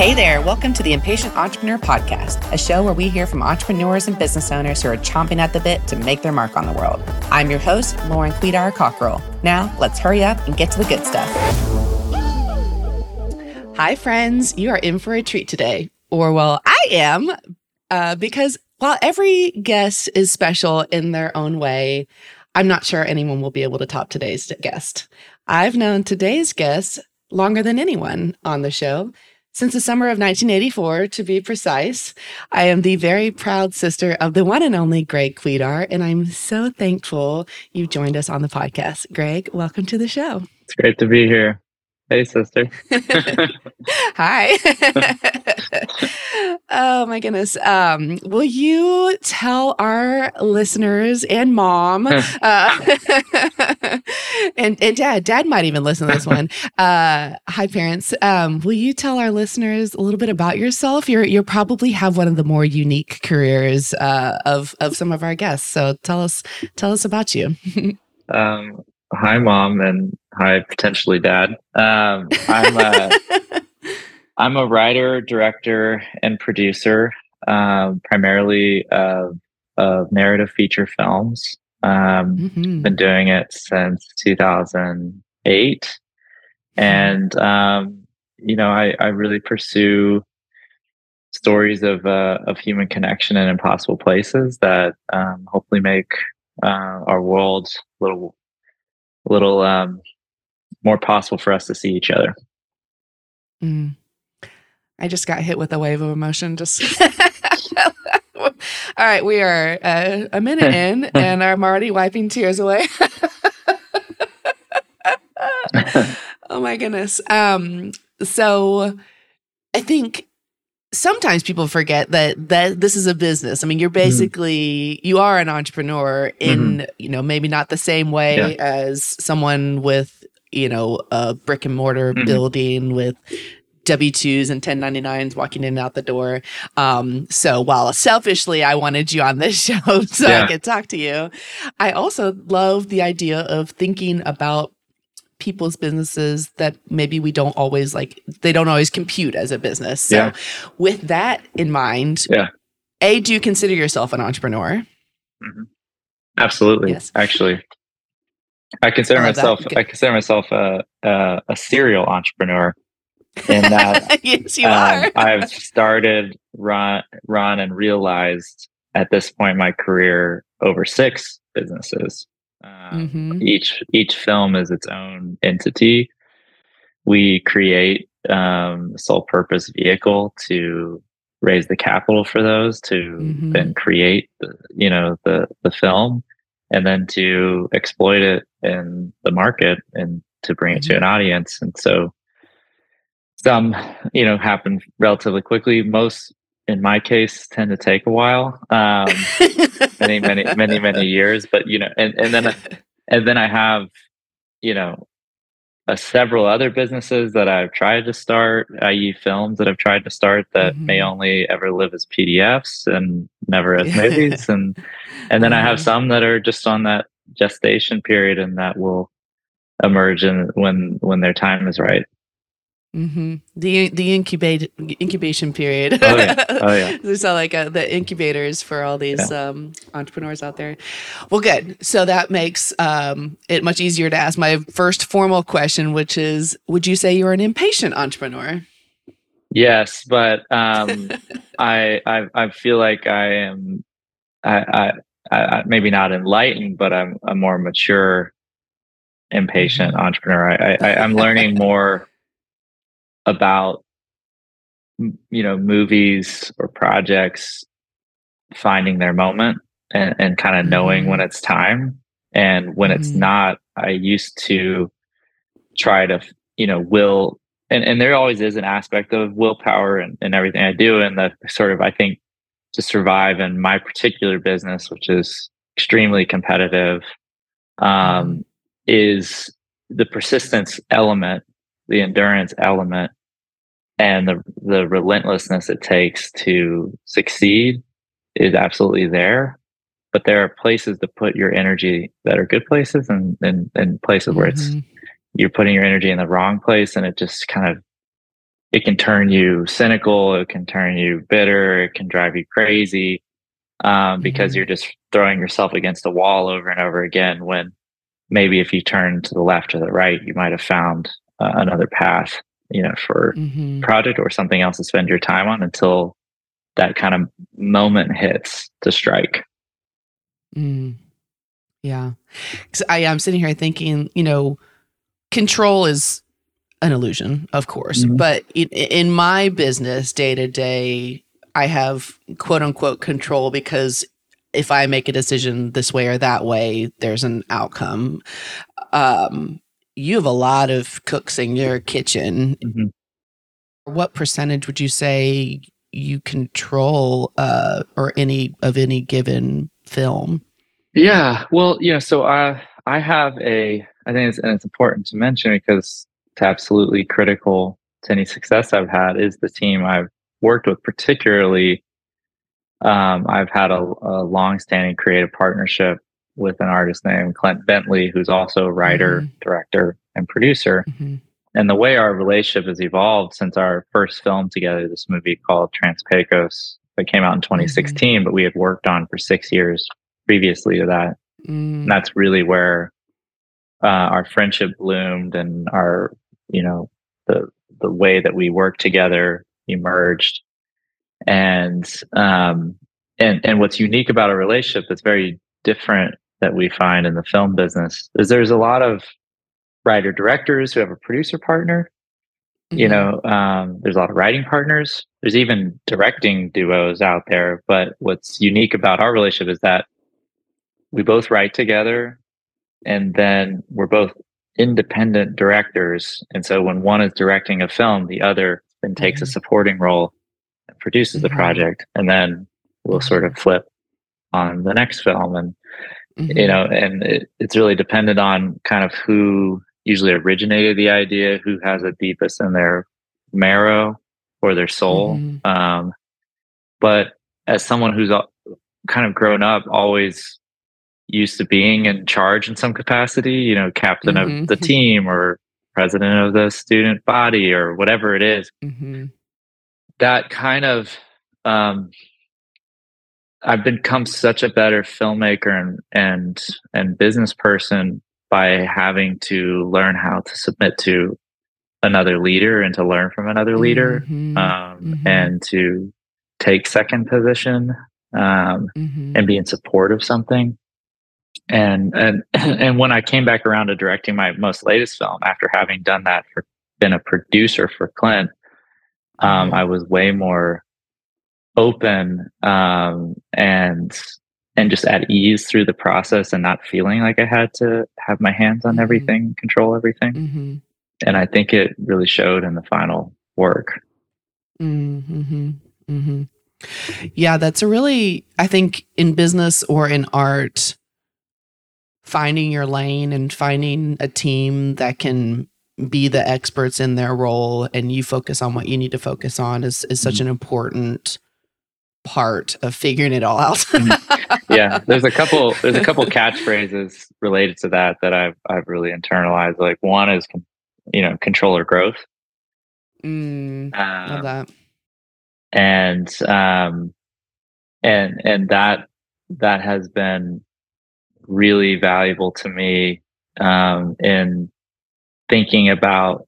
Hey there, welcome to the Impatient Entrepreneur Podcast, a show where we hear from entrepreneurs and business owners who are chomping at the bit to make their mark on the world. I'm your host, Lauren Kwedar Cockrell. Now, let's hurry up and get to the good stuff. Hi, friends. You are in for a treat today. Or, well, I am, uh, because while every guest is special in their own way, I'm not sure anyone will be able to top today's guest. I've known today's guest longer than anyone on the show. Since the summer of 1984, to be precise, I am the very proud sister of the one and only Greg Kwedar, and I'm so thankful you joined us on the podcast. Greg, welcome to the show. It's great to be here. Hey, sister. Hi. oh my goodness. Um, will you tell our listeners and mom uh, and, and dad, dad might even listen to this one. Uh, hi, parents. Um, will you tell our listeners a little bit about yourself? You're you probably have one of the more unique careers uh, of of some of our guests. So tell us tell us about you. um, hi, mom, and hi, potentially dad. Um, I'm a, I'm a writer, director, and producer, um, primarily of, of narrative feature films. Um, mm-hmm. Been doing it since 2008, mm-hmm. and um, you know, I, I really pursue stories of uh, of human connection in impossible places that um, hopefully make uh, our world a little little um, more possible for us to see each other. Mm. I just got hit with a wave of emotion. Just all right, we are uh, a minute in, and I'm already wiping tears away. oh my goodness. Um, so I think sometimes people forget that that this is a business. I mean, you're mm-hmm. basically mm-hmm. you are an entrepreneur in, mm-hmm. you know, maybe not the same way yeah. as someone with, you know, a brick and mortar mm-hmm. building with W 2s and 1099s walking in and out the door. Um, so while selfishly I wanted you on this show so yeah. I could talk to you, I also love the idea of thinking about people's businesses that maybe we don't always like they don't always compute as a business. So yeah. with that in mind yeah. A do you consider yourself an entrepreneur? Mm-hmm. absolutely yes. actually. I consider I myself i consider myself a, a, a serial entrepreneur in that yes you um, are. I've started run run and realized at this point in my career over six businesses um, mm-hmm. Each each film is its own entity. We create um, a sole purpose vehicle to raise the capital for those to mm-hmm. then create the, you know the the film and then to exploit it in the market and to bring it mm-hmm. to an audience and so some you know happen relatively quickly most in my case tend to take a while um, many many many many years but you know and, and then and then i have you know uh, several other businesses that i've tried to start i.e films that i've tried to start that mm-hmm. may only ever live as pdfs and never as movies and and then mm-hmm. i have mm-hmm. some that are just on that gestation period and that will emerge in, when when their time is right Mm-hmm. The the incubate incubation period. Oh yeah, oh yeah. These are like uh, the incubators for all these yeah. um, entrepreneurs out there. Well, good. So that makes um, it much easier to ask my first formal question, which is: Would you say you're an impatient entrepreneur? Yes, but um, I, I I feel like I am. I, I, I maybe not enlightened, but I'm a more mature, impatient mm-hmm. entrepreneur. I, I I'm learning more about you know movies or projects finding their moment and, and kind of knowing mm-hmm. when it's time and when mm-hmm. it's not i used to try to you know will and, and there always is an aspect of willpower and, and everything i do and the sort of i think to survive in my particular business which is extremely competitive um, mm-hmm. is the persistence element the endurance element and the the relentlessness it takes to succeed is absolutely there but there are places to put your energy that are good places and and, and places mm-hmm. where it's mm-hmm. you're putting your energy in the wrong place and it just kind of it can turn you cynical it can turn you bitter it can drive you crazy um, because mm-hmm. you're just throwing yourself against a wall over and over again when maybe if you turn to the left or the right you might have found uh, another path you know for mm-hmm. project or something else to spend your time on until that kind of moment hits to strike mm. yeah I, i'm sitting here thinking you know control is an illusion, of course. Mm-hmm. But in, in my business day to day, I have quote unquote control because if I make a decision this way or that way, there's an outcome. Um, you have a lot of cooks in your kitchen. Mm-hmm. What percentage would you say you control uh, or any of any given film? Yeah, well, yeah. So I I have a I think it's and it's important to mention because it's absolutely critical to any success I've had is the team I've worked with. Particularly, um, I've had a, a long-standing creative partnership with an artist named Clint Bentley, who's also a writer, mm-hmm. director, and producer. Mm-hmm. And the way our relationship has evolved since our first film together, this movie called Transpecos, that came out in 2016, mm-hmm. but we had worked on for six years previously to that. Mm. And that's really where uh, our friendship bloomed and our you know the the way that we work together emerged and um and and what's unique about a relationship that's very different that we find in the film business is there's a lot of writer directors who have a producer partner mm-hmm. you know um, there's a lot of writing partners there's even directing duos out there but what's unique about our relationship is that we both write together and then we're both independent directors and so when one is directing a film the other then takes mm-hmm. a supporting role and produces mm-hmm. the project and then we'll sort of flip on the next film and mm-hmm. you know and it, it's really dependent on kind of who usually originated the idea who has it deepest in their marrow or their soul mm-hmm. um, but as someone who's kind of grown up always used to being in charge in some capacity, you know, captain mm-hmm. of the team or president of the student body or whatever it is. Mm-hmm. That kind of, um, I've become such a better filmmaker and and and business person by having to learn how to submit to another leader and to learn from another leader mm-hmm. Um, mm-hmm. and to take second position um, mm-hmm. and be in support of something and and and when I came back around to directing my most latest film, after having done that for been a producer for Clint, um, mm-hmm. I was way more open um, and and just at ease through the process and not feeling like I had to have my hands on mm-hmm. everything, control everything. Mm-hmm. And I think it really showed in the final work. Mm-hmm. Mm-hmm. Yeah, that's a really, I think in business or in art, finding your lane and finding a team that can be the experts in their role and you focus on what you need to focus on is, is such mm-hmm. an important part of figuring it all out. Mm-hmm. yeah, there's a couple there's a couple catchphrases related to that that I've I've really internalized. Like one is you know control or growth. Mm, um, love that. And um and and that that has been really valuable to me um, in thinking about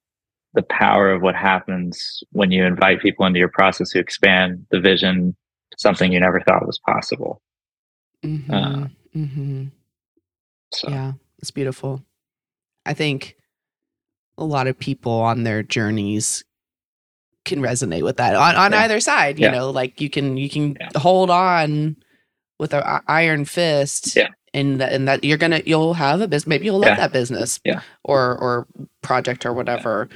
the power of what happens when you invite people into your process who expand the vision something you never thought was possible. Mm-hmm. Uh, mm-hmm. So. Yeah, it's beautiful. I think a lot of people on their journeys can resonate with that on, on yeah. either side. You yeah. know, like you can you can yeah. hold on with an iron fist yeah and that and that you're gonna you'll have a business maybe you'll love that business yeah or or project or whatever.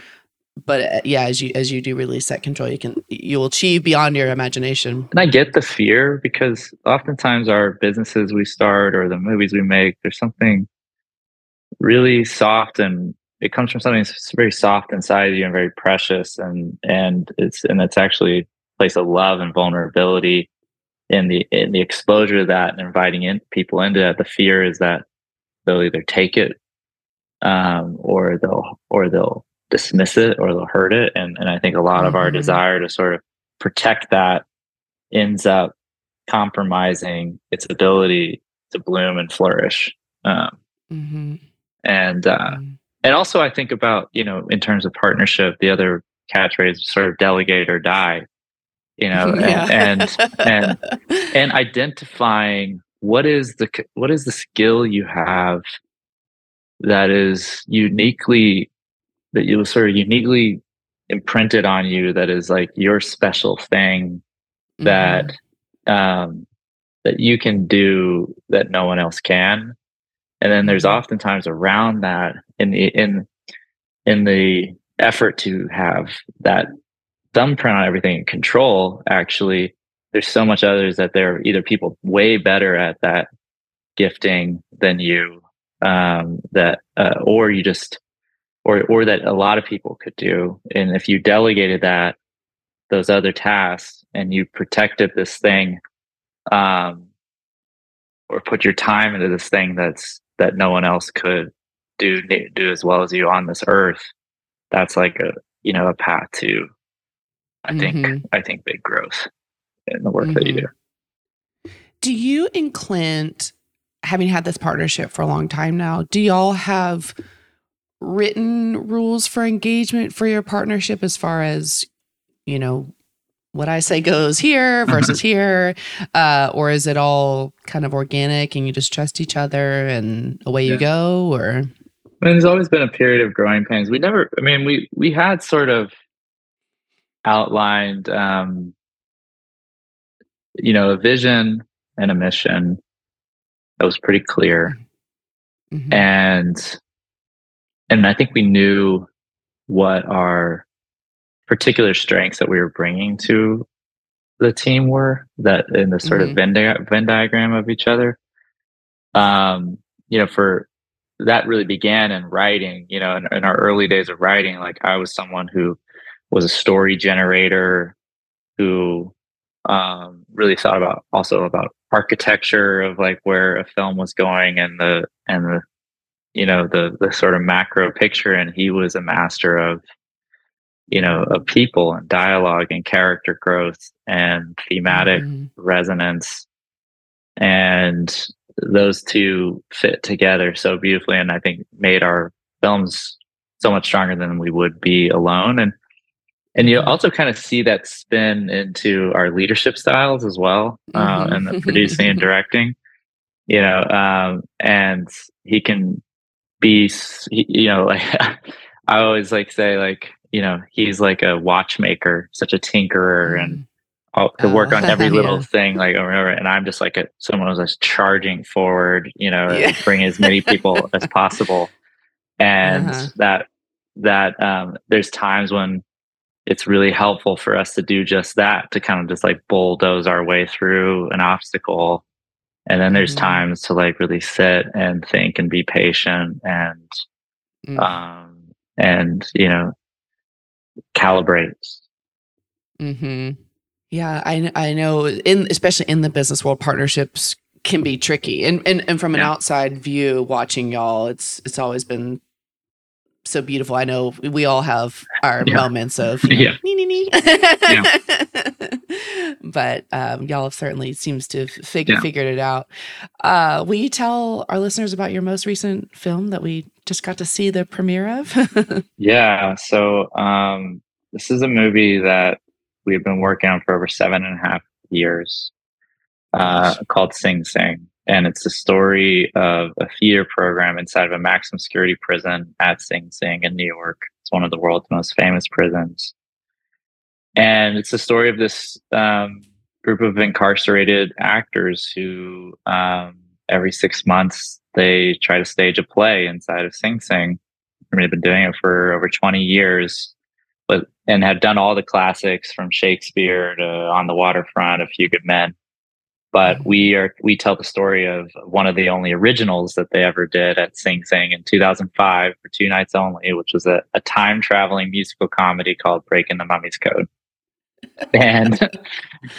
But uh, yeah as you as you do release that control you can you'll achieve beyond your imagination. And i get the fear because oftentimes our businesses we start or the movies we make there's something really soft and it comes from something that's very soft inside you and very precious and and it's and it's actually a place of love and vulnerability in the in the exposure to that and inviting in people into that, the fear is that they'll either take it um, or they'll or they'll dismiss it or they'll hurt it. And and I think a lot mm-hmm. of our mm-hmm. desire to sort of protect that ends up compromising its ability to bloom and flourish. Um, mm-hmm. And uh, mm-hmm. and also I think about you know in terms of partnership, the other catchphrase sort of delegate or die. You know, yeah. and, and and and identifying what is the what is the skill you have that is uniquely that you sort of uniquely imprinted on you that is like your special thing that mm-hmm. um that you can do that no one else can and then there's mm-hmm. oftentimes around that in the in in the effort to have that thumbprint on everything in control actually there's so much others that there are either people way better at that gifting than you um, that uh, or you just or or that a lot of people could do and if you delegated that those other tasks and you protected this thing um, or put your time into this thing that's that no one else could do do as well as you on this earth that's like a you know a path to i mm-hmm. think i think big growth in the work mm-hmm. that you mm-hmm. do do you and clint having had this partnership for a long time now do y'all have written rules for engagement for your partnership as far as you know what I say goes here versus here? Uh, or is it all kind of organic and you just trust each other and away yeah. you go? Or I mean, there's always been a period of growing pains. We never, I mean, we we had sort of outlined, um, you know, a vision and a mission that was pretty clear, mm-hmm. and and I think we knew what our particular strengths that we were bringing to the team were that in the sort mm-hmm. of Venn, di- Venn diagram of each other. Um, you know, for that really began in writing, you know, in, in, our early days of writing, like I was someone who was a story generator who um, really thought about also about architecture of like where a film was going and the and the you know the the sort of macro picture and he was a master of you know of people and dialogue and character growth and thematic mm-hmm. resonance and those two fit together so beautifully and i think made our films so much stronger than we would be alone and and you also kind of see that spin into our leadership styles as well uh, mm-hmm. and the producing and directing you know um, and he can be you know like i always like say like you know, he's like a watchmaker, such a tinkerer, mm. and I'll, to work on every little yeah. thing, like over and over. And I'm just like a, someone who's just charging forward, you know, yeah. bring as many people as possible. And uh-huh. that that um, there's times when it's really helpful for us to do just that, to kind of just like bulldoze our way through an obstacle. And then there's mm-hmm. times to like really sit and think and be patient and mm. um and you know calibrates. Hmm. Yeah, I I know. In especially in the business world, partnerships can be tricky, and and and from an yeah. outside view, watching y'all, it's it's always been so beautiful. I know we all have our yeah. moments of yeah. nee, nee, nee. yeah. but um, y'all have certainly seems to have fig- yeah. figured it out. Uh, will you tell our listeners about your most recent film that we just got to see the premiere of? yeah. So um, this is a movie that we've been working on for over seven and a half years uh, called Sing Sing. And it's the story of a theater program inside of a maximum security prison at Sing Sing in New York. It's one of the world's most famous prisons. And it's the story of this um, group of incarcerated actors who um, every six months they try to stage a play inside of Sing Sing. I mean, they've been doing it for over 20 years, but and have done all the classics from Shakespeare to On the Waterfront, A Few Good Men. But mm-hmm. we are we tell the story of one of the only originals that they ever did at Sing Sing in 2005 for two nights only, which was a, a time traveling musical comedy called Breaking the Mummy's Code. and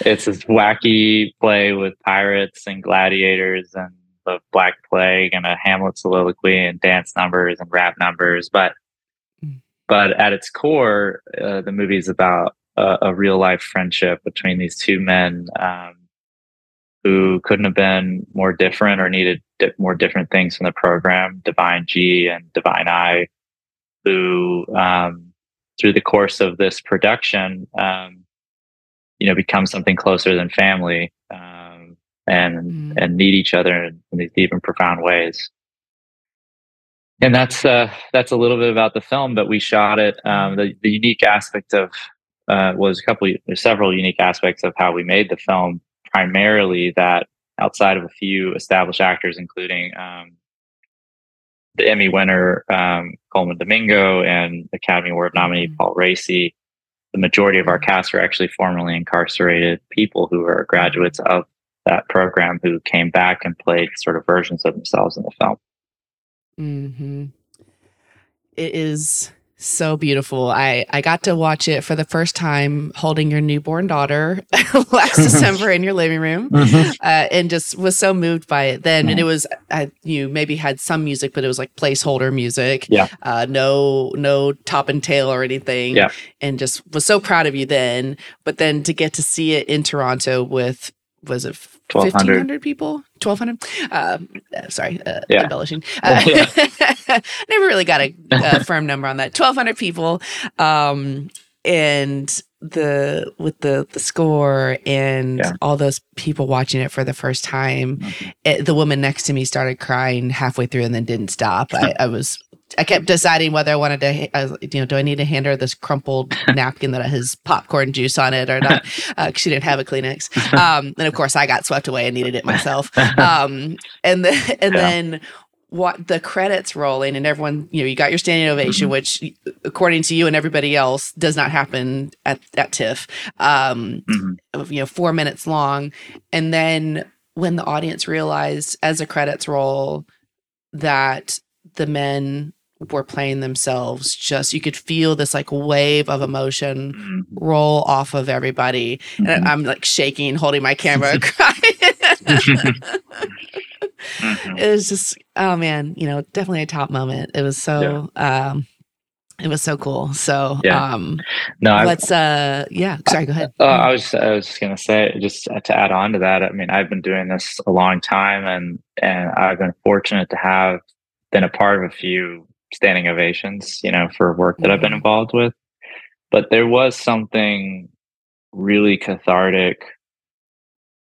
it's this wacky play with pirates and gladiators and the Black Plague and a Hamlet soliloquy and dance numbers and rap numbers. But but at its core, uh, the movie is about a, a, real life friendship between these two men um, who couldn't have been more different or needed di- more different things from the program. Divine G and Divine Eye, who um, through the course of this production, um, you know, become something closer than family um, and mm. and need each other in, in these deep and profound ways and that's uh, that's a little bit about the film. But we shot it. Um, the, the unique aspect of uh, was a couple, there's several unique aspects of how we made the film. Primarily, that outside of a few established actors, including um, the Emmy winner um, Colman Domingo and Academy Award nominee mm-hmm. Paul Raci, the majority of our cast are actually formerly incarcerated people who are graduates of that program who came back and played sort of versions of themselves in the film. Mm-hmm. It is so beautiful. I I got to watch it for the first time holding your newborn daughter last December in your living room, mm-hmm. uh, and just was so moved by it then. Mm-hmm. And it was uh, you maybe had some music, but it was like placeholder music. Yeah. Uh, no no top and tail or anything. Yeah. And just was so proud of you then. But then to get to see it in Toronto with was it 1,500 people? 1,200? Um, uh, sorry, uh, yeah. embellishing. Uh, yeah. never really got a, a firm number on that. 1,200 people. Um, and the with the the score and yeah. all those people watching it for the first time mm-hmm. it, the woman next to me started crying halfway through and then didn't stop I, I was I kept deciding whether I wanted to, uh, you know, do I need to hand her this crumpled napkin that has popcorn juice on it or not? Because uh, she didn't have a Kleenex. Um, and of course, I got swept away and needed it myself. Um, and then, and yeah. then what the credits rolling and everyone, you know, you got your standing ovation, mm-hmm. which according to you and everybody else does not happen at, at TIFF. Um, mm-hmm. You know, four minutes long. And then when the audience realized as the credits roll that the men were playing themselves just you could feel this like wave of emotion mm-hmm. roll off of everybody mm-hmm. and i'm like shaking holding my camera crying mm-hmm. it was just oh man you know definitely a top moment it was so yeah. um it was so cool so yeah. um no let's uh yeah sorry go ahead uh, i was i was just gonna say just to add on to that i mean i've been doing this a long time and and i've been fortunate to have been a part of a few standing ovations, you know, for work that. I've been mm-hmm. involved with. But there was something really cathartic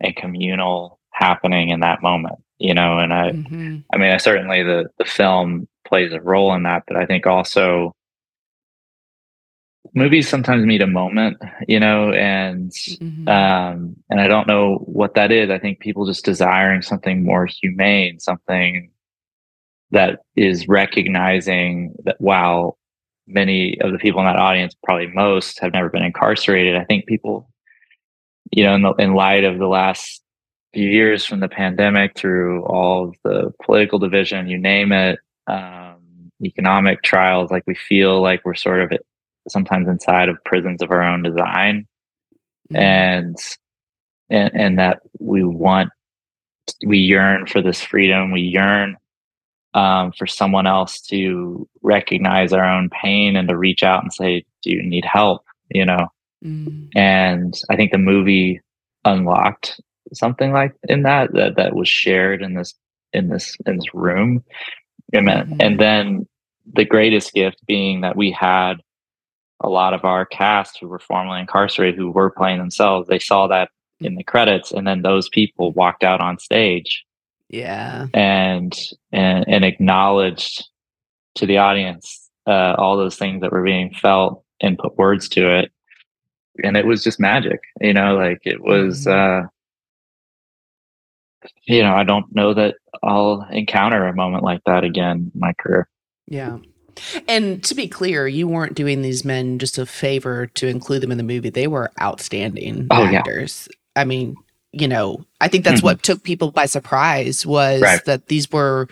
and communal happening in that moment, you know, and I mm-hmm. I mean I certainly the the film plays a role in that, but I think also movies sometimes meet a moment, you know, and mm-hmm. um and I don't know what that is. I think people just desiring something more humane, something that is recognizing that while many of the people in that audience, probably most, have never been incarcerated, I think people, you know, in, the, in light of the last few years from the pandemic through all of the political division, you name it, um, economic trials, like we feel like we're sort of sometimes inside of prisons of our own design, mm-hmm. and and and that we want, we yearn for this freedom, we yearn um, for someone else to recognize our own pain and to reach out and say, "Do you need help?" You know. Mm. And I think the movie unlocked something like in that that that was shared in this in this in this room. Mm-hmm. And then the greatest gift being that we had a lot of our cast who were formerly incarcerated who were playing themselves. They saw that in the credits, and then those people walked out on stage yeah and and and acknowledged to the audience uh, all those things that were being felt and put words to it and it was just magic you know like it was mm-hmm. uh you know i don't know that i'll encounter a moment like that again in my career yeah and to be clear, you weren't doing these men just a favor to include them in the movie. They were outstanding oh, actors. Yeah. I mean, you know, I think that's mm-hmm. what took people by surprise was right. that these were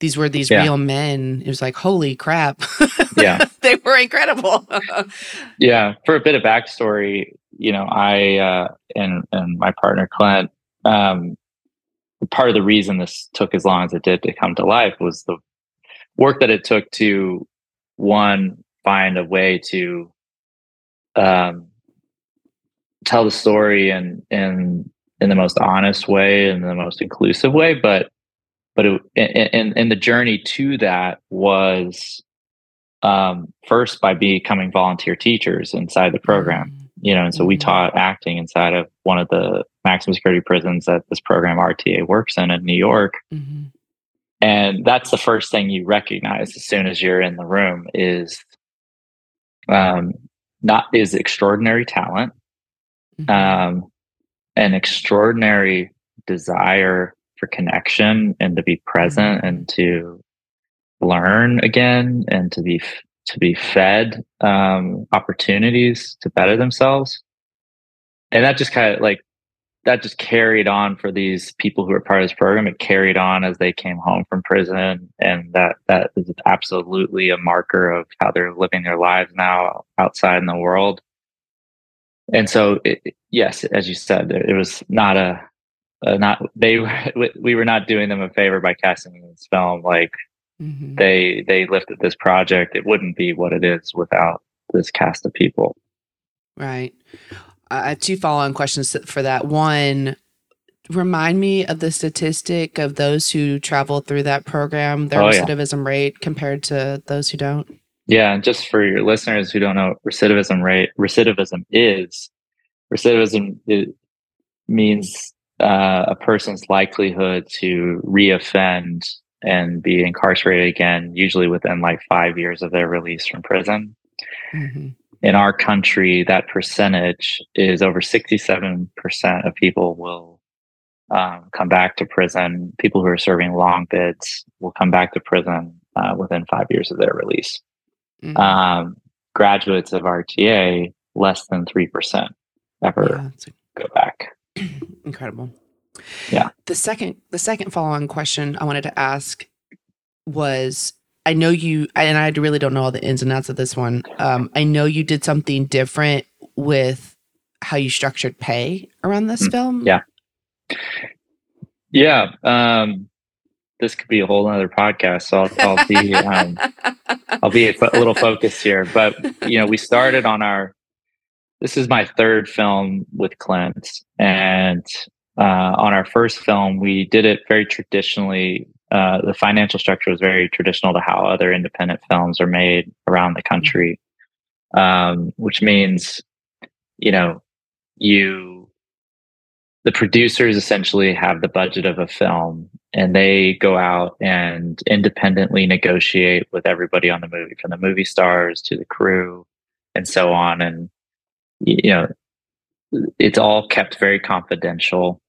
these were these yeah. real men. It was like, holy crap. Yeah. they were incredible. yeah. For a bit of backstory, you know, I uh and and my partner Clint, um part of the reason this took as long as it did to come to life was the work that it took to one find a way to um, tell the story and in in the most honest way and the most inclusive way. But but it, and and the journey to that was um, first by becoming volunteer teachers inside the program. Mm-hmm. You know, and so mm-hmm. we taught acting inside of one of the maximum security prisons that this program RTA works in in New York. Mm-hmm. And that's the first thing you recognize as soon as you're in the room is um, not is extraordinary talent, mm-hmm. um, an extraordinary desire for connection and to be present mm-hmm. and to learn again and to be to be fed um, opportunities to better themselves. And that just kind of like that just carried on for these people who were part of this program. It carried on as they came home from prison and that that is absolutely a marker of how they're living their lives now outside in the world and so it, yes as you said it was not a, a not they we were not doing them a favor by casting this film. Like mm-hmm. they they lifted this project. It wouldn't be what it is without this cast of people. Right. Uh, two follow-on questions for that. One remind me of the statistic of those who travel through that program their oh, recidivism yeah. rate compared to those who don't yeah and just for your listeners who don't know recidivism rate recidivism is recidivism is, means uh, a person's likelihood to reoffend and be incarcerated again, usually within like five years of their release from prison. Mm-hmm. In our country, that percentage is over 67% of people will um, come back to prison. People who are serving long bids will come back to prison uh, within five years of their release. Mm-hmm. Um, graduates of RTA, less than 3% ever yeah, go back. Incredible. Yeah. The second the second follow-on question I wanted to ask was I know you and I really don't know all the ins and outs of this one. Um, I know you did something different with how you structured pay around this mm, film. Yeah. Yeah. Um, this could be a whole other podcast. So I'll, I'll be um, I'll be a, a little focused here. But you know, we started on our this is my third film with Clint, and uh, on our first film, we did it very traditionally. Uh, the financial structure was very traditional to how other independent films are made around the country, um, which means, you know, you, the producers essentially have the budget of a film and they go out and independently negotiate with everybody on the movie, from the movie stars to the crew and so on. And, you know, it's all kept very confidential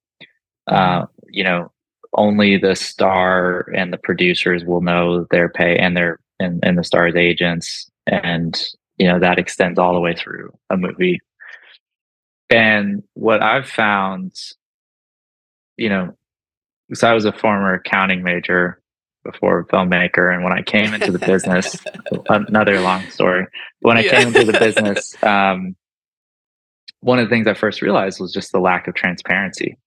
uh, you know, only the star and the producers will know their pay and their and, and the star's agents. And, you know, that extends all the way through a movie. And what I've found, you know, because I was a former accounting major before filmmaker. And when I came into the business, another long story. When I yeah. came into the business, um, one of the things I first realized was just the lack of transparency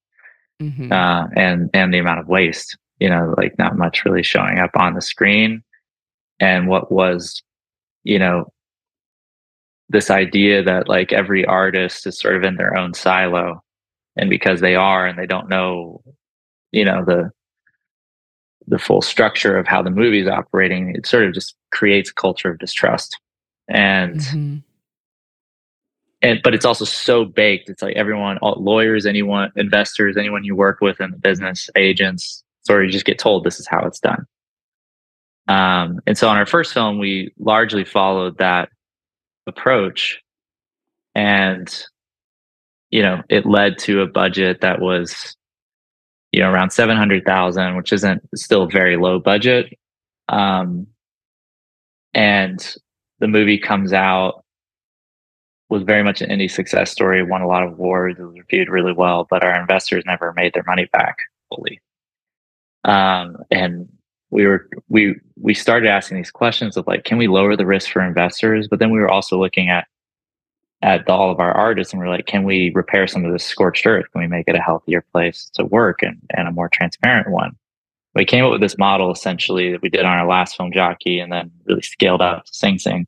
mm-hmm. uh, and and the amount of waste. You know, like not much really showing up on the screen, and what was, you know, this idea that like every artist is sort of in their own silo, and because they are, and they don't know, you know, the the full structure of how the movie is operating, it sort of just creates a culture of distrust. And mm-hmm and but it's also so baked. It's like everyone, all, lawyers, anyone, investors, anyone you work with in the business, agents, sort of just get told this is how it's done. Um, and so on our first film, we largely followed that approach, and you know, it led to a budget that was, you know, around seven hundred thousand, which isn't still very low budget. Um, and the movie comes out was very much an indie success story, won a lot of awards, was reviewed really well, but our investors never made their money back fully. Um, and we were we we started asking these questions of like, can we lower the risk for investors? But then we were also looking at at the, all of our artists and we're like, can we repair some of this scorched earth? Can we make it a healthier place to work and, and a more transparent one? We came up with this model essentially that we did on our last film, Jockey, and then really scaled up to Sing Sing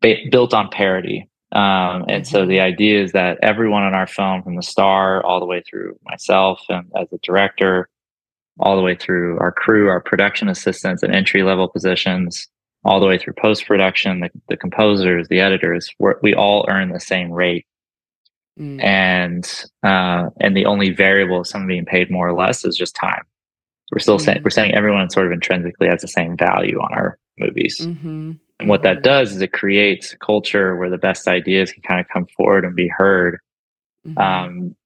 ba- built on parity. Um, and so the idea is that everyone on our film, from the star all the way through myself and as a director, all the way through our crew, our production assistants, and entry level positions, all the way through post production, the, the, composers, the editors, we all earn the same rate. Mm. And uh, and the only variable of someone being paid more or less is just time. We're still mm. saying we're saying everyone sort of intrinsically has the same value on our movies. Mm-hmm. And what that does is it creates a culture where the best ideas can kind of come forward and be heard. Mm-hmm. Um,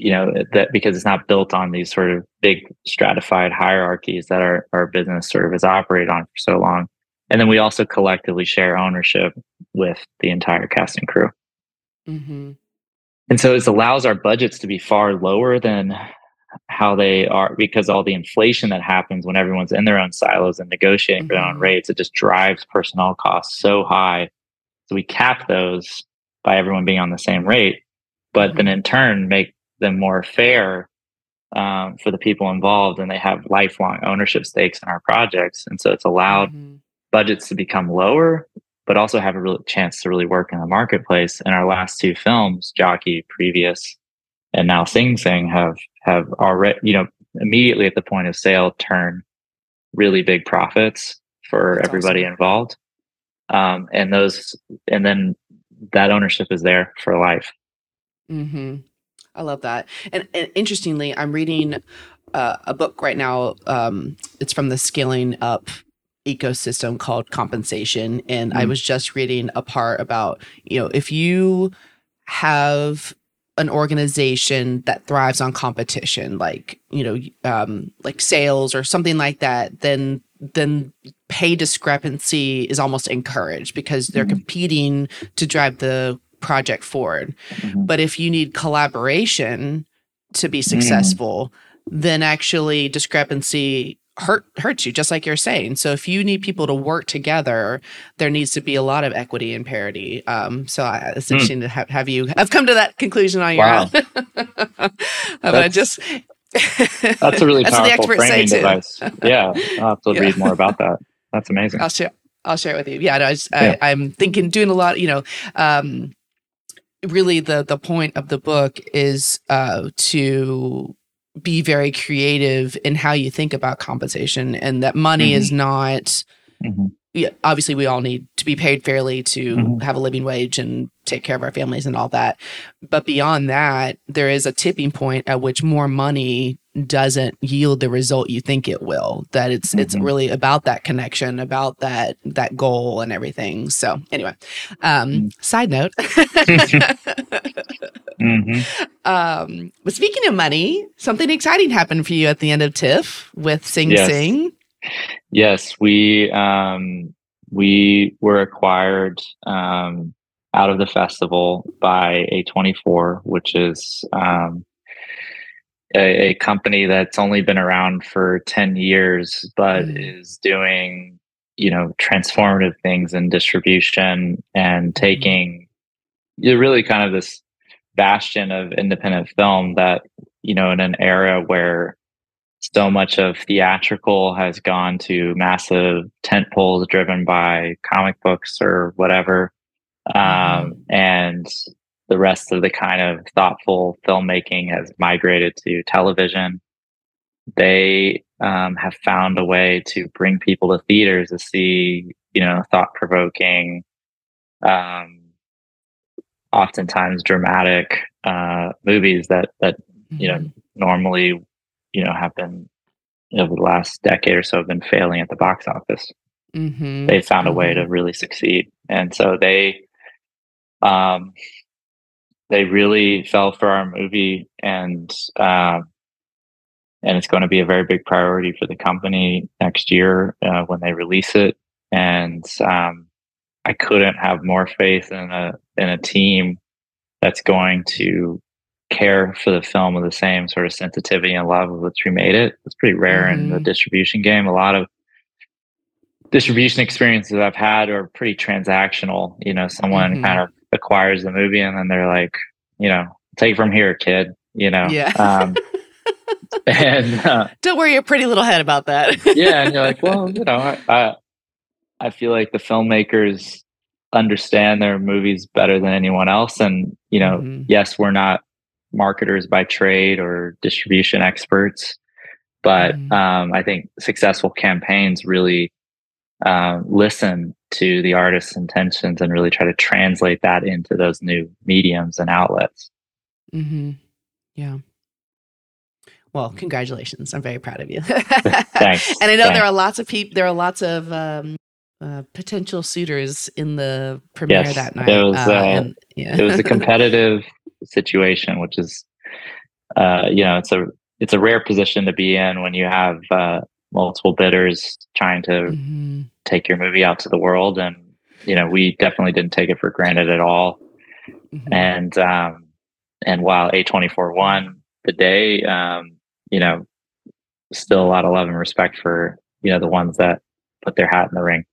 you know that because it's not built on these sort of big stratified hierarchies that our, our business sort of has operated on for so long and then we also collectively share ownership with the entire cast and crew mm-hmm. and so it allows our budgets to be far lower than how they are because all the inflation that happens when everyone's in their own silos and negotiating mm-hmm. for their own mm-hmm. rates it just drives personnel costs so high so we cap those by everyone being on the same rate but mm-hmm. then in turn make them more fair um, for the people involved and they have lifelong ownership stakes in our projects and so it's allowed mm-hmm. budgets to become lower but also have a real chance to really work in the marketplace and our last two films jockey previous and now sing sing have have already you know immediately at the point of sale turn really big profits for That's everybody awesome. involved um, and those and then that ownership is there for life mm-hmm. I love that. And, and interestingly, I'm reading uh, a book right now. Um, it's from the Scaling Up ecosystem called Compensation. And mm-hmm. I was just reading a part about, you know, if you have an organization that thrives on competition, like, you know, um, like sales or something like that, then then pay discrepancy is almost encouraged because they're mm-hmm. competing to drive the project forward. Mm-hmm. But if you need collaboration to be successful, mm-hmm. then actually discrepancy hurt hurts you just like you're saying so if you need people to work together there needs to be a lot of equity and parity um, so I, it's hmm. interesting mm. to have, have you i've come to that conclusion on your wow. own but I just that's a really powerful framing device yeah i'll have to yeah. read more about that that's amazing i'll share i'll share it with you yeah, no, I, yeah. Am thinking doing a lot you know um, really the the point of the book is uh, to be very creative in how you think about compensation and that money mm-hmm. is not mm-hmm. yeah, obviously we all need to be paid fairly to mm-hmm. have a living wage and take care of our families and all that but beyond that there is a tipping point at which more money doesn't yield the result you think it will that it's mm-hmm. it's really about that connection about that that goal and everything so anyway um mm-hmm. side note mm-hmm. um but speaking of money something exciting happened for you at the end of TIFF with sing yes. sing yes we um we were acquired um out of the festival by A24 which is um a, a, company that's only been around for 10 years but mm. is doing you know transformative things in distribution and mm-hmm. taking mm. really kind of this bastion of independent film that you know in an era where so much of theatrical has gone to massive tent poles driven by comic books or whatever um, mm. and the rest of the kind of thoughtful filmmaking has migrated to television. They um, have found a way to bring people to theaters to see, you know, thought provoking, um, oftentimes dramatic uh, movies that that you know mm-hmm. normally you know have been over the last decade or so have been failing at the box office. Mm-hmm. They found a way to mm-hmm. really succeed, and so they um, they really fell for our movie and uh, and it's going to be a very big priority for the company next year uh, when they release it and um, i couldn't have more faith in a in a team that's going to care for the film with the same sort of sensitivity and love with which we made it it's pretty rare mm-hmm. in the mm-hmm. distribution game a lot of distribution experiences i've had are pretty transactional you know someone mm-hmm. kind of acquires the movie and then they're like, you know, take from here, kid. You know, yeah. Um, and uh, don't worry your pretty little head about that. yeah, and you're like, well, you know, I, I, I feel like the filmmakers understand their movies better than anyone else. And, you know, mm-hmm. yes, we're not marketers by trade or distribution experts, but mm-hmm. um, I think successful campaigns really uh, listen to the artist's intentions and really try to translate that into those new mediums and outlets. Mm-hmm. Yeah. Well, congratulations! I'm very proud of you. Thanks. And I know Thanks. there are lots of people. There are lots of um, uh, potential suitors in the premiere yes, that night. It was, uh, and, yeah. it was a competitive situation, which is, uh, you know, it's a it's a rare position to be in when you have uh, multiple bidders trying to mm-hmm. Take your movie out to the world, and you know, we definitely didn't take it for granted at all. Mm-hmm. And um, and while A24 won the day, um, you know, still a lot of love and respect for, you know, the ones that put their hat in the ring.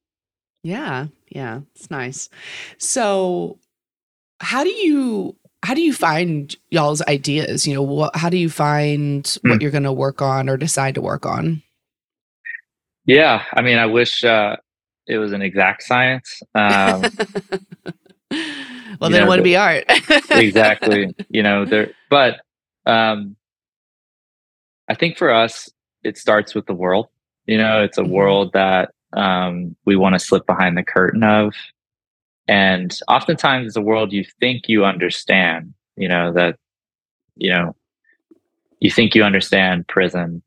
Yeah. Yeah. It's nice. So how do you how do you find y'all's ideas? You know, what how do you find mm. what you're gonna work on or decide to work on? Yeah. I mean, I wish uh it was an exact science. Um well then it wouldn't be art. exactly. You know, there but um I think for us, it starts with the world. You know, it's a mm-hmm. world that um, we want to slip behind the curtain of. And oftentimes, it's a world you think you understand, you know, that, you know, you think you understand prison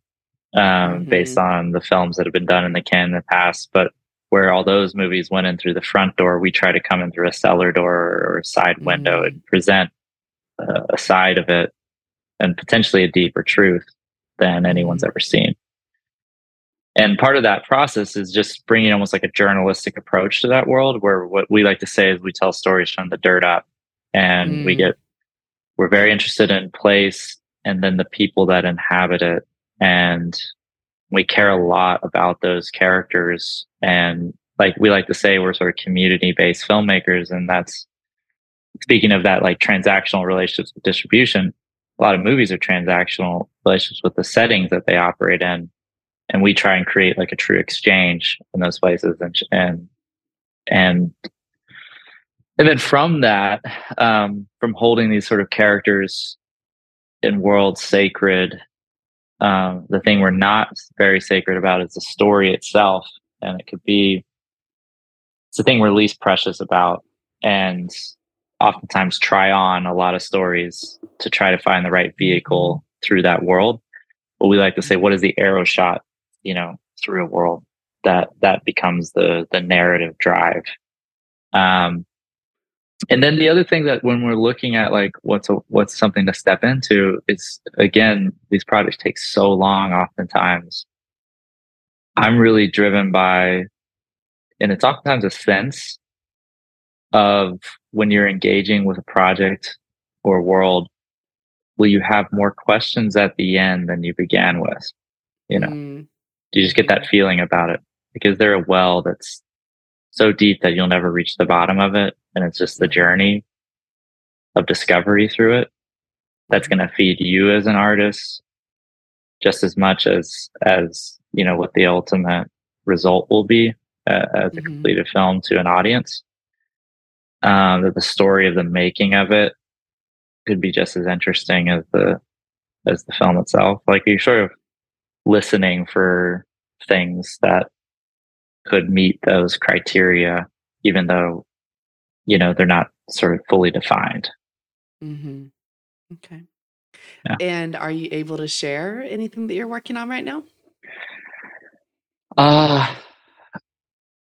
um, mm-hmm. based on the films that have been done in the can in the past. But where all those movies went in through the front door, we try to come in through a cellar door or a side mm-hmm. window and present uh, a side of it and potentially a deeper truth than anyone's ever seen. And part of that process is just bringing almost like a journalistic approach to that world, where what we like to say is we tell stories from the dirt up, and mm. we get we're very interested in place and then the people that inhabit it, and we care a lot about those characters. And like we like to say, we're sort of community based filmmakers, and that's speaking of that like transactional relationships with distribution a lot of movies are transactional relationships with the settings that they operate in and we try and create like a true exchange in those places and and and and then from that um, from holding these sort of characters in worlds sacred um, the thing we're not very sacred about is the story itself and it could be it's the thing we're least precious about and oftentimes try on a lot of stories to try to find the right vehicle through that world. But we like to say, what is the arrow shot, you know, through a world that that becomes the the narrative drive. Um, and then the other thing that when we're looking at like what's a, what's something to step into is again these projects take so long oftentimes i'm really driven by and it's oftentimes a sense of when you're engaging with a project or world, will you have more questions at the end than you began with? You know, mm. do you just get that feeling about it? Because they're a well that's so deep that you'll never reach the bottom of it. And it's just the journey of discovery through it that's going to feed you as an artist just as much as, as, you know, what the ultimate result will be uh, as a mm-hmm. completed film to an audience um, that the story of the making of it could be just as interesting as the as the film itself. Like you're sort of listening for things that could meet those criteria, even though you know they're not sort of fully defined. Mm-hmm. Okay. Yeah. And are you able to share anything that you're working on right now? Uh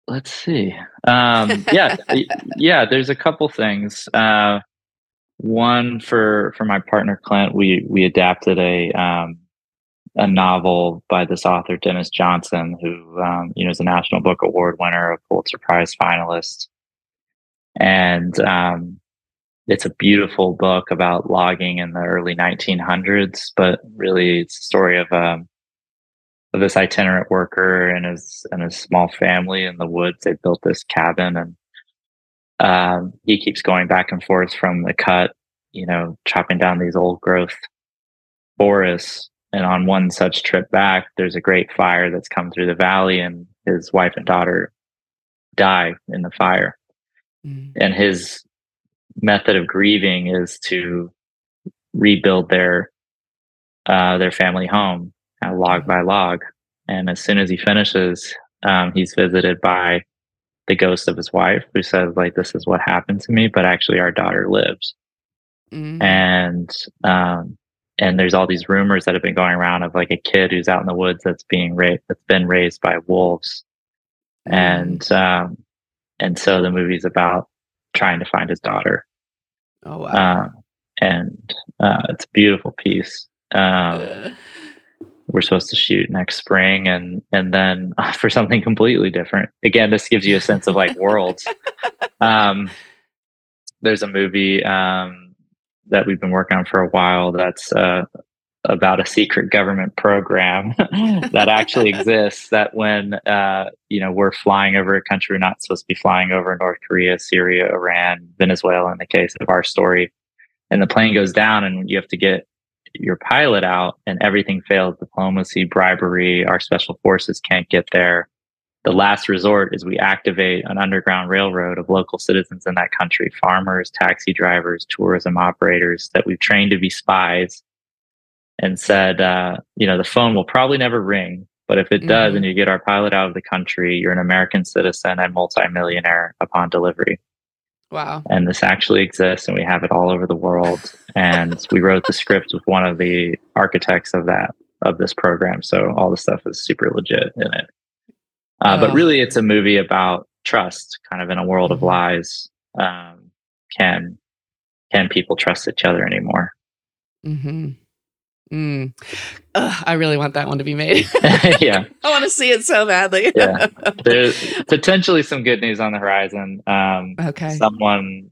let's see. Um, yeah, yeah. There's a couple things. Uh, one for for my partner Clint, we we adapted a um, a novel by this author Denis Johnson, who um, you know is a National Book Award winner, a Pulitzer Prize finalist, and um, it's a beautiful book about logging in the early 1900s. But really, it's a story of um, of this itinerant worker and his and his small family in the woods. They built this cabin, and um, he keeps going back and forth from the cut, you know, chopping down these old growth forests. And on one such trip back, there's a great fire that's come through the valley, and his wife and daughter die in the fire. Mm. and his method of grieving is to rebuild their uh, their family home uh, log by log. And as soon as he finishes, um, he's visited by the ghost of his wife, who says, "Like this is what happened to me, but actually our daughter lives." Mm-hmm. And um, and there's all these rumors that have been going around of like a kid who's out in the woods that's being raised that's been raised by wolves mm. and um and so the movie's about trying to find his daughter. Oh wow. Um, and uh, it's a beautiful piece. Um, we're supposed to shoot next spring and and then uh, for something completely different. Again this gives you a sense of like worlds. Um there's a movie um that we've been working on for a while that's uh, about a secret government program that actually exists that when uh, you know we're flying over a country we're not supposed to be flying over north korea syria iran venezuela in the case of our story and the plane goes down and you have to get your pilot out and everything fails diplomacy bribery our special forces can't get there. The last resort is we activate an underground railroad of local citizens in that country farmers taxi drivers tourism operators that we've trained to be spies and said uh, you know the phone will probably never ring but if it mm-hmm. does and you get our pilot out of the country you're an american citizen and multimillionaire upon delivery wow and this actually exists and we have it all over the world and we wrote the script with one of the architects of that of this program so all the stuff is super legit in it uh, But really, it's a movie about trust, kind of in a world of mm-hmm. lies. Um, can can people trust each other anymore? Hmm. Mm. Ugh, I really want that one to be made. yeah, I want to see it so badly. yeah, there's potentially some good news on the horizon. Um, okay, someone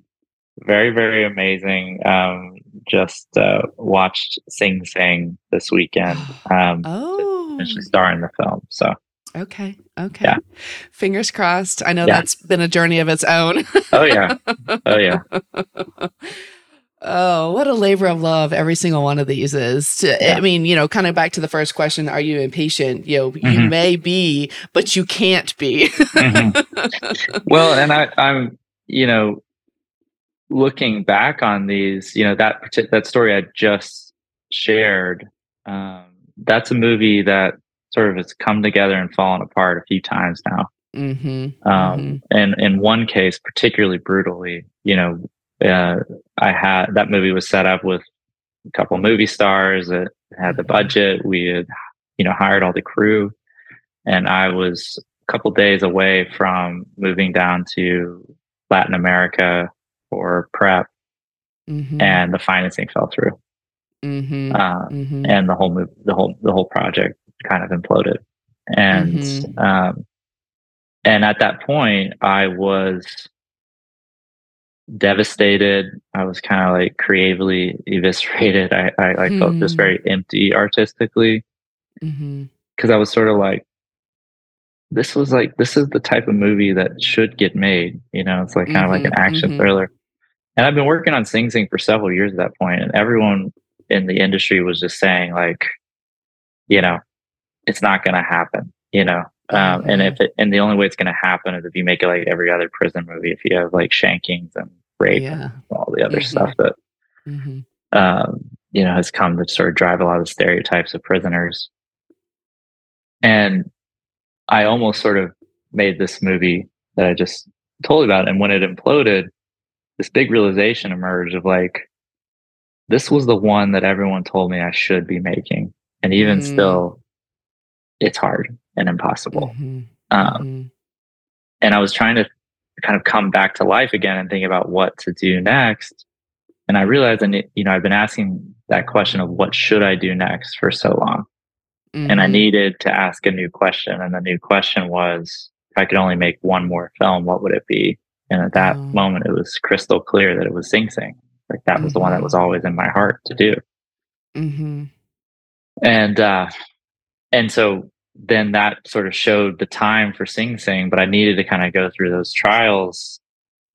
very very amazing um, just uh, watched Sing Sing this weekend. Um, oh, actually star in the film. So Okay. Okay. Yeah. Fingers crossed. I know yeah. that's been a journey of its own. oh yeah. Oh yeah. Oh, what a labor of love every single one of these is. To, yeah. I mean, you know, kind of back to the first question, are you impatient? You know, mm-hmm. you may be, but you can't be. mm-hmm. Well, and I, I'm, you know, looking back on these, you know, that that story I just shared, um, that's a movie that sort of has come together and fallen apart a few times now. Mm-hmm, um, mm-hmm. And in one case, particularly brutally, you know, uh, I had that movie was set up with a couple movie stars. It had the budget. We had, you know, hired all the crew, and I was a couple days away from moving down to Latin America for prep, mm-hmm. and the financing fell through. Mm-hmm. Uh, mm-hmm. and the whole move, the whole the whole project kind of imploded. And mm-hmm. um, and at that point, I was devastated. I was kind of like creatively eviscerated. I I, I mm-hmm. felt just very empty artistically because mm-hmm. I was sort of like, this was like this is the type of movie that should get made. You know, it's like kind of like an mm-hmm. action mm-hmm. thriller. And I've been working on Sing Sing for several years at that point, and everyone in the industry was just saying like, you know, it's not going to happen, you know. Um, and if it, and the only way it's going to happen is if you make it like every other prison movie. If you have like shankings and rape yeah. and all the other mm-hmm. stuff that mm-hmm. um, you know has come to sort of drive a lot of stereotypes of prisoners. And I almost sort of made this movie that I just told about, and when it imploded, this big realization emerged of like, this was the one that everyone told me I should be making, and even mm. still, it's hard and impossible. Mm-hmm. Um, mm-hmm. And I was trying to kind of come back to life again and think about what to do next. And I realized, and you know, I've been asking that question of what should I do next for so long, mm-hmm. and I mm-hmm. needed to ask a new question. And the new question was, if I could only make one more film, what would it be? And at that oh. moment, it was crystal clear that it was Sing Sing. Like that was the one that mm-hmm. was always in my heart to do. Mm-hmm. And uh, and so then that sort of showed the time for Sing Sing, but I needed to kind of go through those trials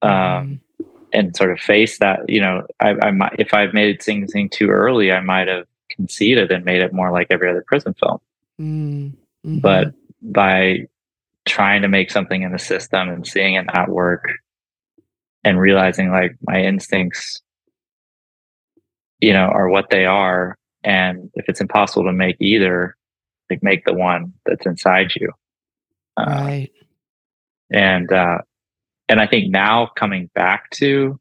um, mm-hmm. and sort of face that. You know, I, I might if I made Sing Sing too early, I might have conceded and made it more like every other prison film. Mm-hmm. But by trying to make something in the system and seeing it not work, and realizing like my instincts you know are what they are and if it's impossible to make either like make the one that's inside you uh, right and uh and i think now coming back to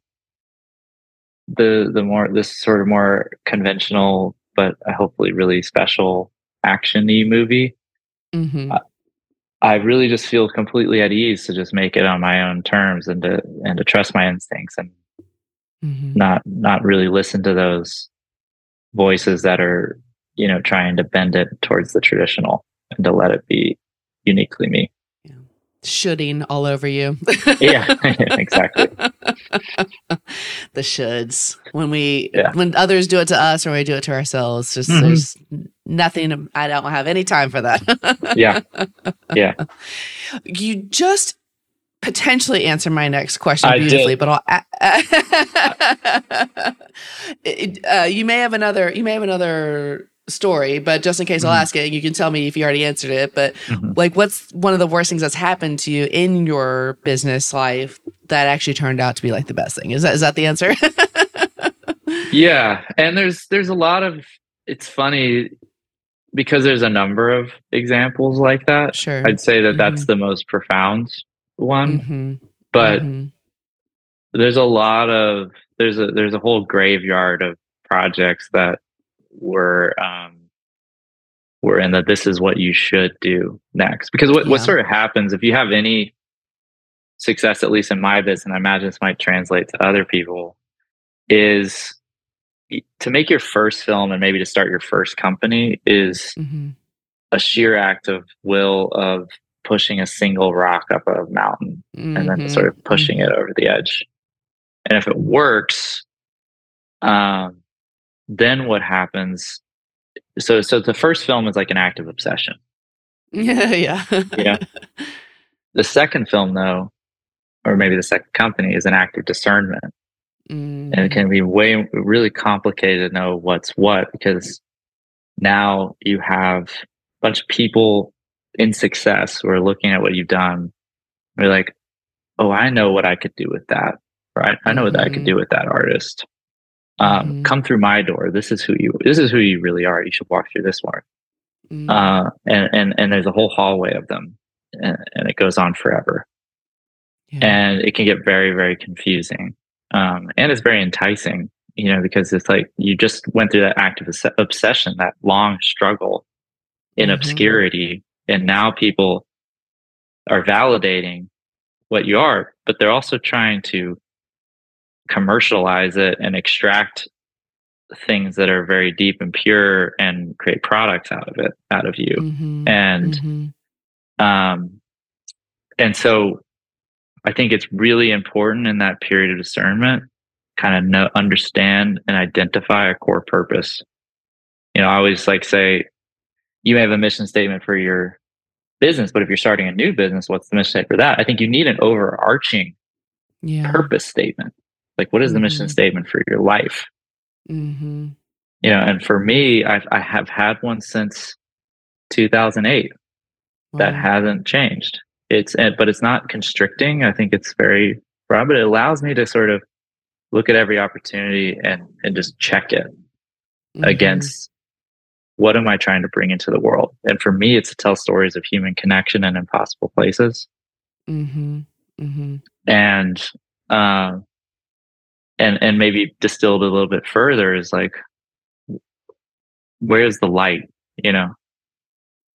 the the more this sort of more conventional but hopefully really special actiony movie mm-hmm. I, I really just feel completely at ease to just make it on my own terms and to and to trust my instincts and mm-hmm. not not really listen to those voices that are you know trying to bend it towards the traditional and to let it be uniquely me shoulding all over you. yeah, exactly. the shoulds when we yeah. when others do it to us or we do it to ourselves. Just mm-hmm. there's nothing. I don't have any time for that. yeah, yeah. You just potentially answer my next question beautifully, but I'll. it, uh, you may have another. You may have another story, but just in case mm-hmm. I'll ask it, you can tell me if you already answered it. But mm-hmm. like, what's one of the worst things that's happened to you in your business life that actually turned out to be like the best thing? Is that is that the answer? yeah, and there's there's a lot of. It's funny because there's a number of examples like that. Sure, I'd say that mm-hmm. that's the most profound one, mm-hmm. but mm-hmm. there's a lot of there's a there's a whole graveyard of projects that were um, were in that this is what you should do next. Because what, yeah. what sort of happens if you have any success, at least in my business, and I imagine this might translate to other people, is to make your first film and maybe to start your first company is mm-hmm. a sheer act of will of pushing a single rock up a mountain mm-hmm. and then sort of mm-hmm. pushing mm-hmm. it over the edge. And if it works, um, then what happens so so the first film is like an act of obsession yeah yeah yeah the second film though or maybe the second company is an act of discernment mm. and it can be way really complicated to know what's what because now you have a bunch of people in success who are looking at what you've done they're like oh i know what i could do with that right i know what mm-hmm. i could do mm-hmm. with that artist um, mm-hmm. come through my door this is who you this is who you really are you should walk through this one mm-hmm. uh, and and and there's a whole hallway of them and, and it goes on forever yeah. and it can get very very confusing um, and it's very enticing you know because it's like you just went through that active obsession that long struggle in mm-hmm. obscurity and now people are validating what you are but they're also trying to commercialize it and extract things that are very deep and pure and create products out of it out of you mm-hmm. and mm-hmm. um and so i think it's really important in that period of discernment kind of know understand and identify a core purpose you know i always like say you may have a mission statement for your business but if you're starting a new business what's the mission statement for that i think you need an overarching yeah. purpose statement like, what is the mission mm-hmm. statement for your life? Mm-hmm. You know, and for me, I've, I have had one since 2008 wow. that hasn't changed. It's, but it's not constricting. I think it's very broad, but it allows me to sort of look at every opportunity and, and just check it mm-hmm. against what am I trying to bring into the world? And for me, it's to tell stories of human connection in impossible places. Mm-hmm. Mm-hmm. And um, and and maybe distilled a little bit further is like where's the light you know?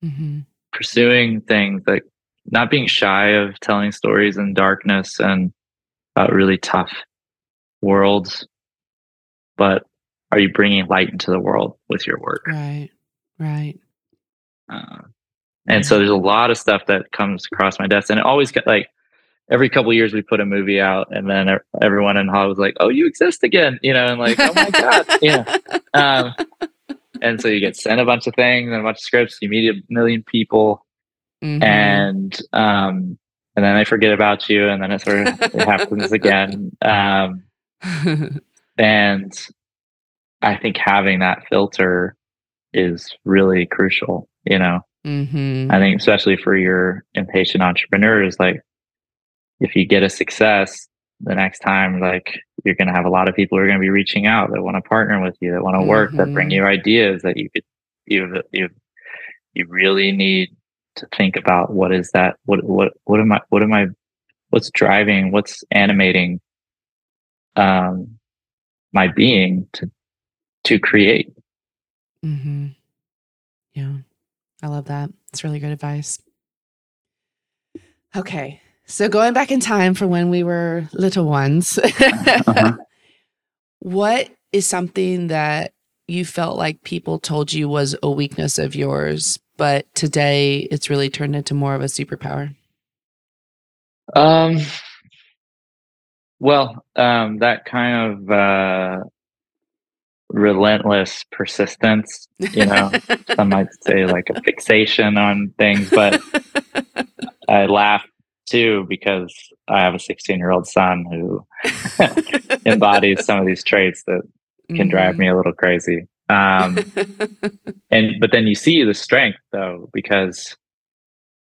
Mm-hmm. pursuing things like not being shy of telling stories in darkness and about really tough worlds but are you bringing light into the world with your work? Right right. Uh, and so there's a lot of stuff that comes across my desk and it always get like every couple years we put a movie out and then everyone in Hollywood was like, oh, you exist again, you know, and like, oh my God, yeah. Um, and so you get sent a bunch of things and a bunch of scripts, you meet a million people mm-hmm. and, um, and then they forget about you and then it sort of it happens again. Um, and I think having that filter is really crucial, you know, mm-hmm. I think especially for your impatient entrepreneurs, like, if you get a success, the next time like you're going to have a lot of people who are going to be reaching out that want to partner with you that want to mm-hmm. work that bring mm-hmm. you ideas that you could you you you really need to think about what is that what what what am i what am i what's driving what's animating um my being to to create mm-hmm. yeah i love that it's really good advice okay so going back in time for when we were little ones, uh-huh. what is something that you felt like people told you was a weakness of yours, but today it's really turned into more of a superpower? Um, well, um, that kind of uh, relentless persistence, you know, some might say like a fixation on things, but I laugh too because I have a 16 year old son who embodies some of these traits that can mm-hmm. drive me a little crazy. Um, and but then you see the strength though because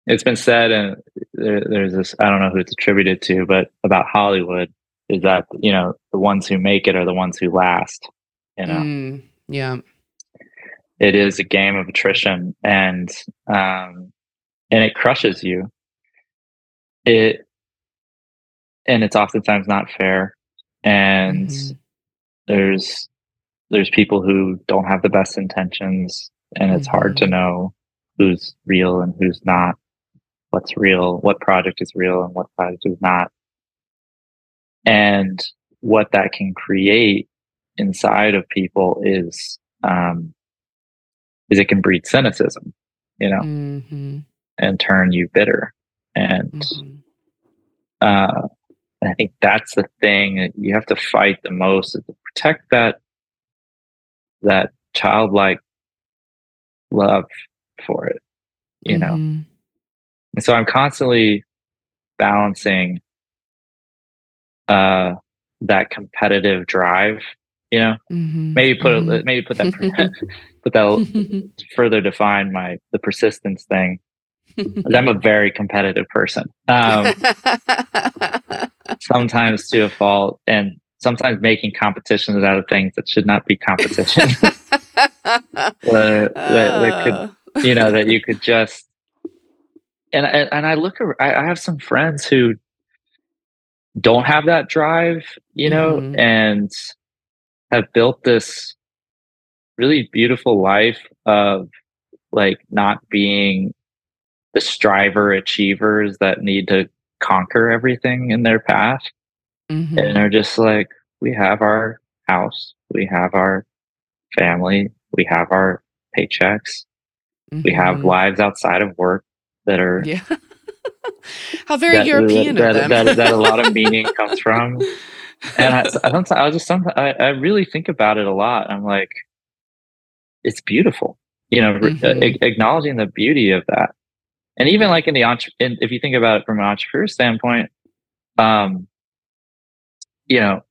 it's been said and there, there's this I don't know who it's attributed to, but about Hollywood is that you know the ones who make it are the ones who last. You know, mm, yeah. It is a game of attrition, and um, and it crushes you it and it's oftentimes not fair and mm-hmm. there's there's people who don't have the best intentions and it's mm-hmm. hard to know who's real and who's not what's real what project is real and what project is not and what that can create inside of people is um is it can breed cynicism you know mm-hmm. and turn you bitter and mm-hmm. uh, I think that's the thing that you have to fight the most is to protect that that childlike love for it, you mm-hmm. know. And so I'm constantly balancing uh, that competitive drive, you know. Mm-hmm. Maybe put mm-hmm. maybe put that put that further define my the persistence thing I'm a very competitive person. Um, sometimes to a fault, and sometimes making competitions out of things that should not be competition. that, that, that, could, uh. you know, that you could just. And and, and I look, I, I have some friends who don't have that drive, you know, mm-hmm. and have built this really beautiful life of like not being the striver achievers that need to conquer everything in their path mm-hmm. and are just like we have our house we have our family we have our paychecks mm-hmm. we have mm-hmm. lives outside of work that are yeah how very that, european that, of that, that, that, a lot of meaning comes from and I, I don't i just sometimes I, I really think about it a lot i'm like it's beautiful you know mm-hmm. a- acknowledging the beauty of that and even like in the entre- in, if you think about it from an entrepreneur standpoint um you know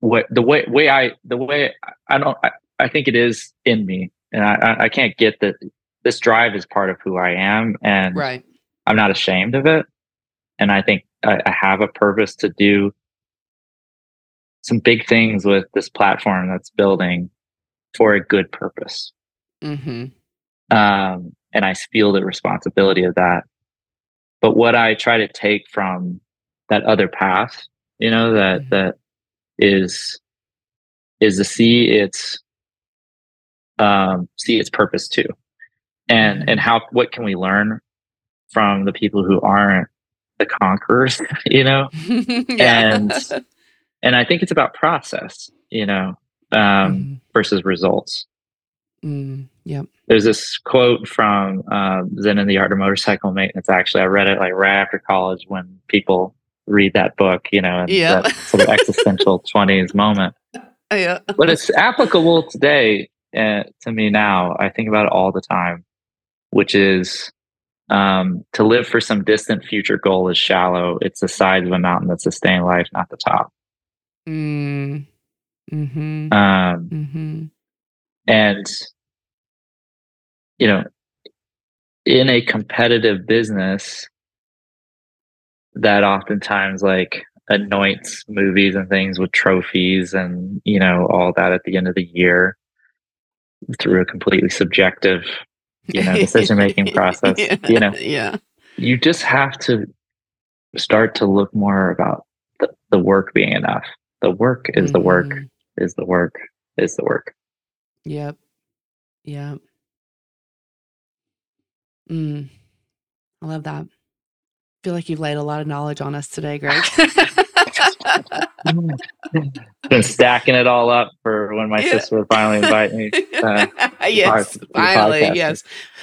what the way way i the way i don't i, I think it is in me. And i i can't get that this drive is part of who i am and right. I'm not ashamed of it. And i think I, I have a purpose to do some big things with this platform that's building for a good purpose. Mm-hmm. um and I feel the responsibility of that. But what I try to take from that other path, you know, that mm-hmm. that is is to see its um, see its purpose too, and mm-hmm. and how what can we learn from the people who aren't the conquerors, you know, and and I think it's about process, you know, um, mm-hmm. versus results. Mm, yep. There's this quote from uh, Zen and the Art of Motorcycle Maintenance. Actually, I read it like right after college when people read that book, you know, and yeah. that sort of existential 20s moment. Yeah. But it's applicable today uh, to me now. I think about it all the time, which is um, to live for some distant future goal is shallow. It's the sides of a mountain that sustain life, not the top. Mm. Mm-hmm. Um, mm-hmm. And you know, in a competitive business, that oftentimes like anoints movies and things with trophies and you know all that at the end of the year through a completely subjective you know decision making process yeah. you know Yeah. you just have to start to look more about the, the work being enough the work is the work Mhm. is the work is the work Yep. Yep. Mm. I love that. feel like you've laid a lot of knowledge on us today, Greg. been stacking it all up for when my Yeah. sister would finally invite me uh, yes, finally, podcast. yes.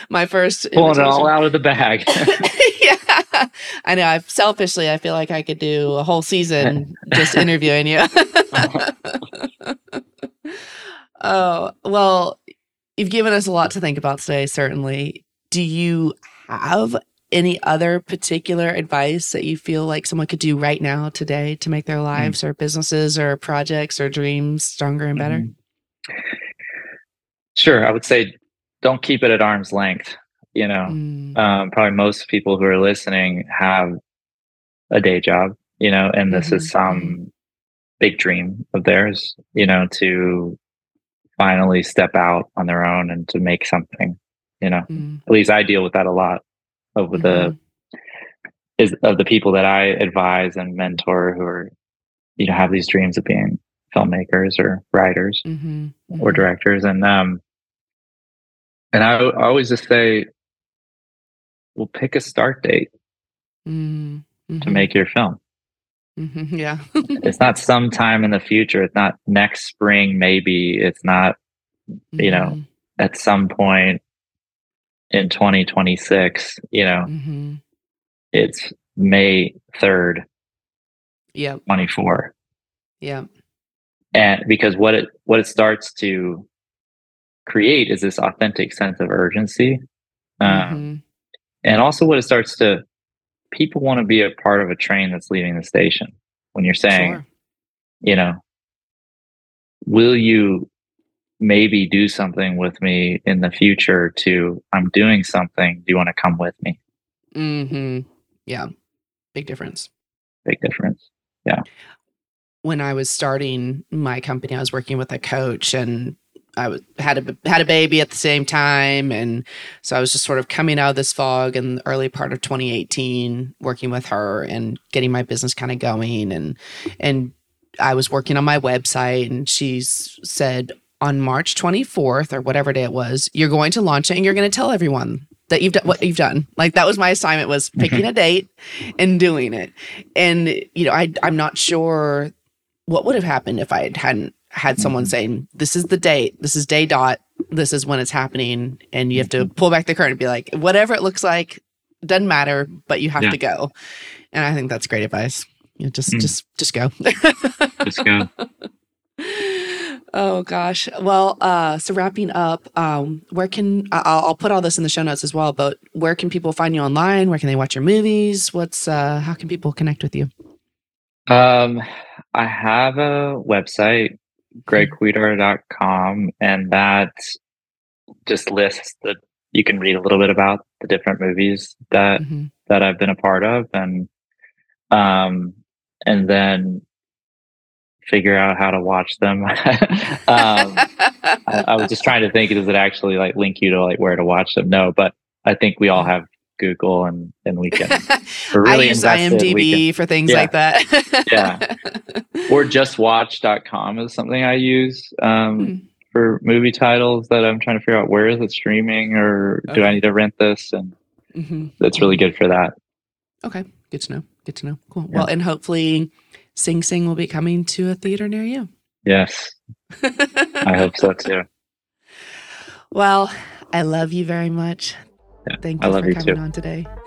My first pulling it all out of the bag yeah, I know. I selfishly, I feel like I could do a whole season just interviewing you. Oh well, you've given us a lot to think about today. Certainly. Do you have any other particular advice that you feel like someone could do right now today to make their lives or businesses or projects or dreams stronger and better? Mhm. Sure, I would say don't keep it at arm's length. You know, Mm, um, probably most people who are listening have a day job. You know, and this Mhm, is some big dream of theirs. You know, to finally step out on their own and to make something. You know, mm, at least I deal with that a lot over the mhm, is of the people that I advise and mentor who are you know have these dreams of being filmmakers or writers mhm, or mhm. directors. And um and I, I always just say well pick a start date Mm, to mhm, make your film mhm, yeah. it's not sometime in the future it's not next spring maybe it's not you know, Mhm, at some point in 2026 you know mhm. it's may 3rd Yep. 24 Yep. and because what it what it starts to create is this authentic sense of urgency um, Mhm, and also what it starts to people want to be a part of a train that's leaving the station when you're saying Sure. you know will you maybe do something with me in the future to i'm doing something do you want to come with me mm-hmm Yeah. Big difference. big difference Yeah. When I was starting my company, I was working with a coach and I was, had a had a baby at the same time, and so I was just sort of coming out of this fog in the early part of 2018, working with her and getting my business kind of going, and and I was working on my website, and she said on March 24th or whatever day it was, you're going to launch it, and you're going to tell everyone that you've done what you've done. Like that was my assignment was mm-hmm. picking a date and doing it, and you know I I'm not sure what would have happened if I hadn't had someone Mhm. saying, This is the date, this is day dot, this is when it's happening. And you have to pull back the curtain and be like, whatever it looks like, doesn't matter, but you have Yeah. to go. And I think that's great advice. You know, just Mm. just just go. just go oh gosh. Well, uh, so wrapping up, um, where can I'll, I'll put all this in the show notes as well, but where can people find you online? Where can they watch your movies? What's uh how can people connect with you? Um, I have a website, gregkwedar.com, and that just lists that you can read a little bit about the different movies that Mhm. that I've been a part of, and um, and then figure out how to watch them. um, I, I was just trying to think, does it actually like link you to like where to watch them? No, but I think we all have Google, and and we can really I use IMDb for things Yeah. like that. Yeah. or justwatch.com is something I use um, Hmm. for movie titles that I'm trying to figure out where is it streaming or do I need to rent this? And Mhm. that's really good for that. Okay, good to know. Good to know. Cool. Well, and hopefully, Sing Sing will be coming to a theater near you. Yes, I hope so too. Well, I love you very much. Yeah, Thank I you love for you coming too. on today.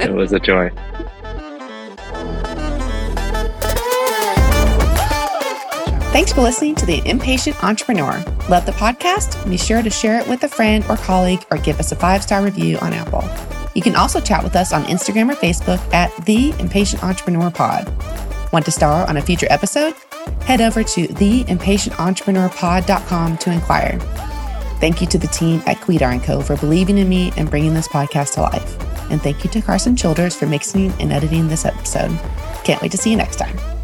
It was a joy. Thanks for listening to The Impatient Entrepreneur. Love the podcast? Be sure to share it with a friend or colleague or give us a five star review on Apple. You can also chat with us on Instagram or Facebook at The Impatient Entrepreneur Pod. Want to star on a future episode? Head over to theimpatiententrepreneurpod.com to inquire. Thank you to the team at Kwedar & Co. for believing in me and bringing this podcast to life. And thank you to Carson Childers for mixing and editing this episode. Can't wait to see you next time.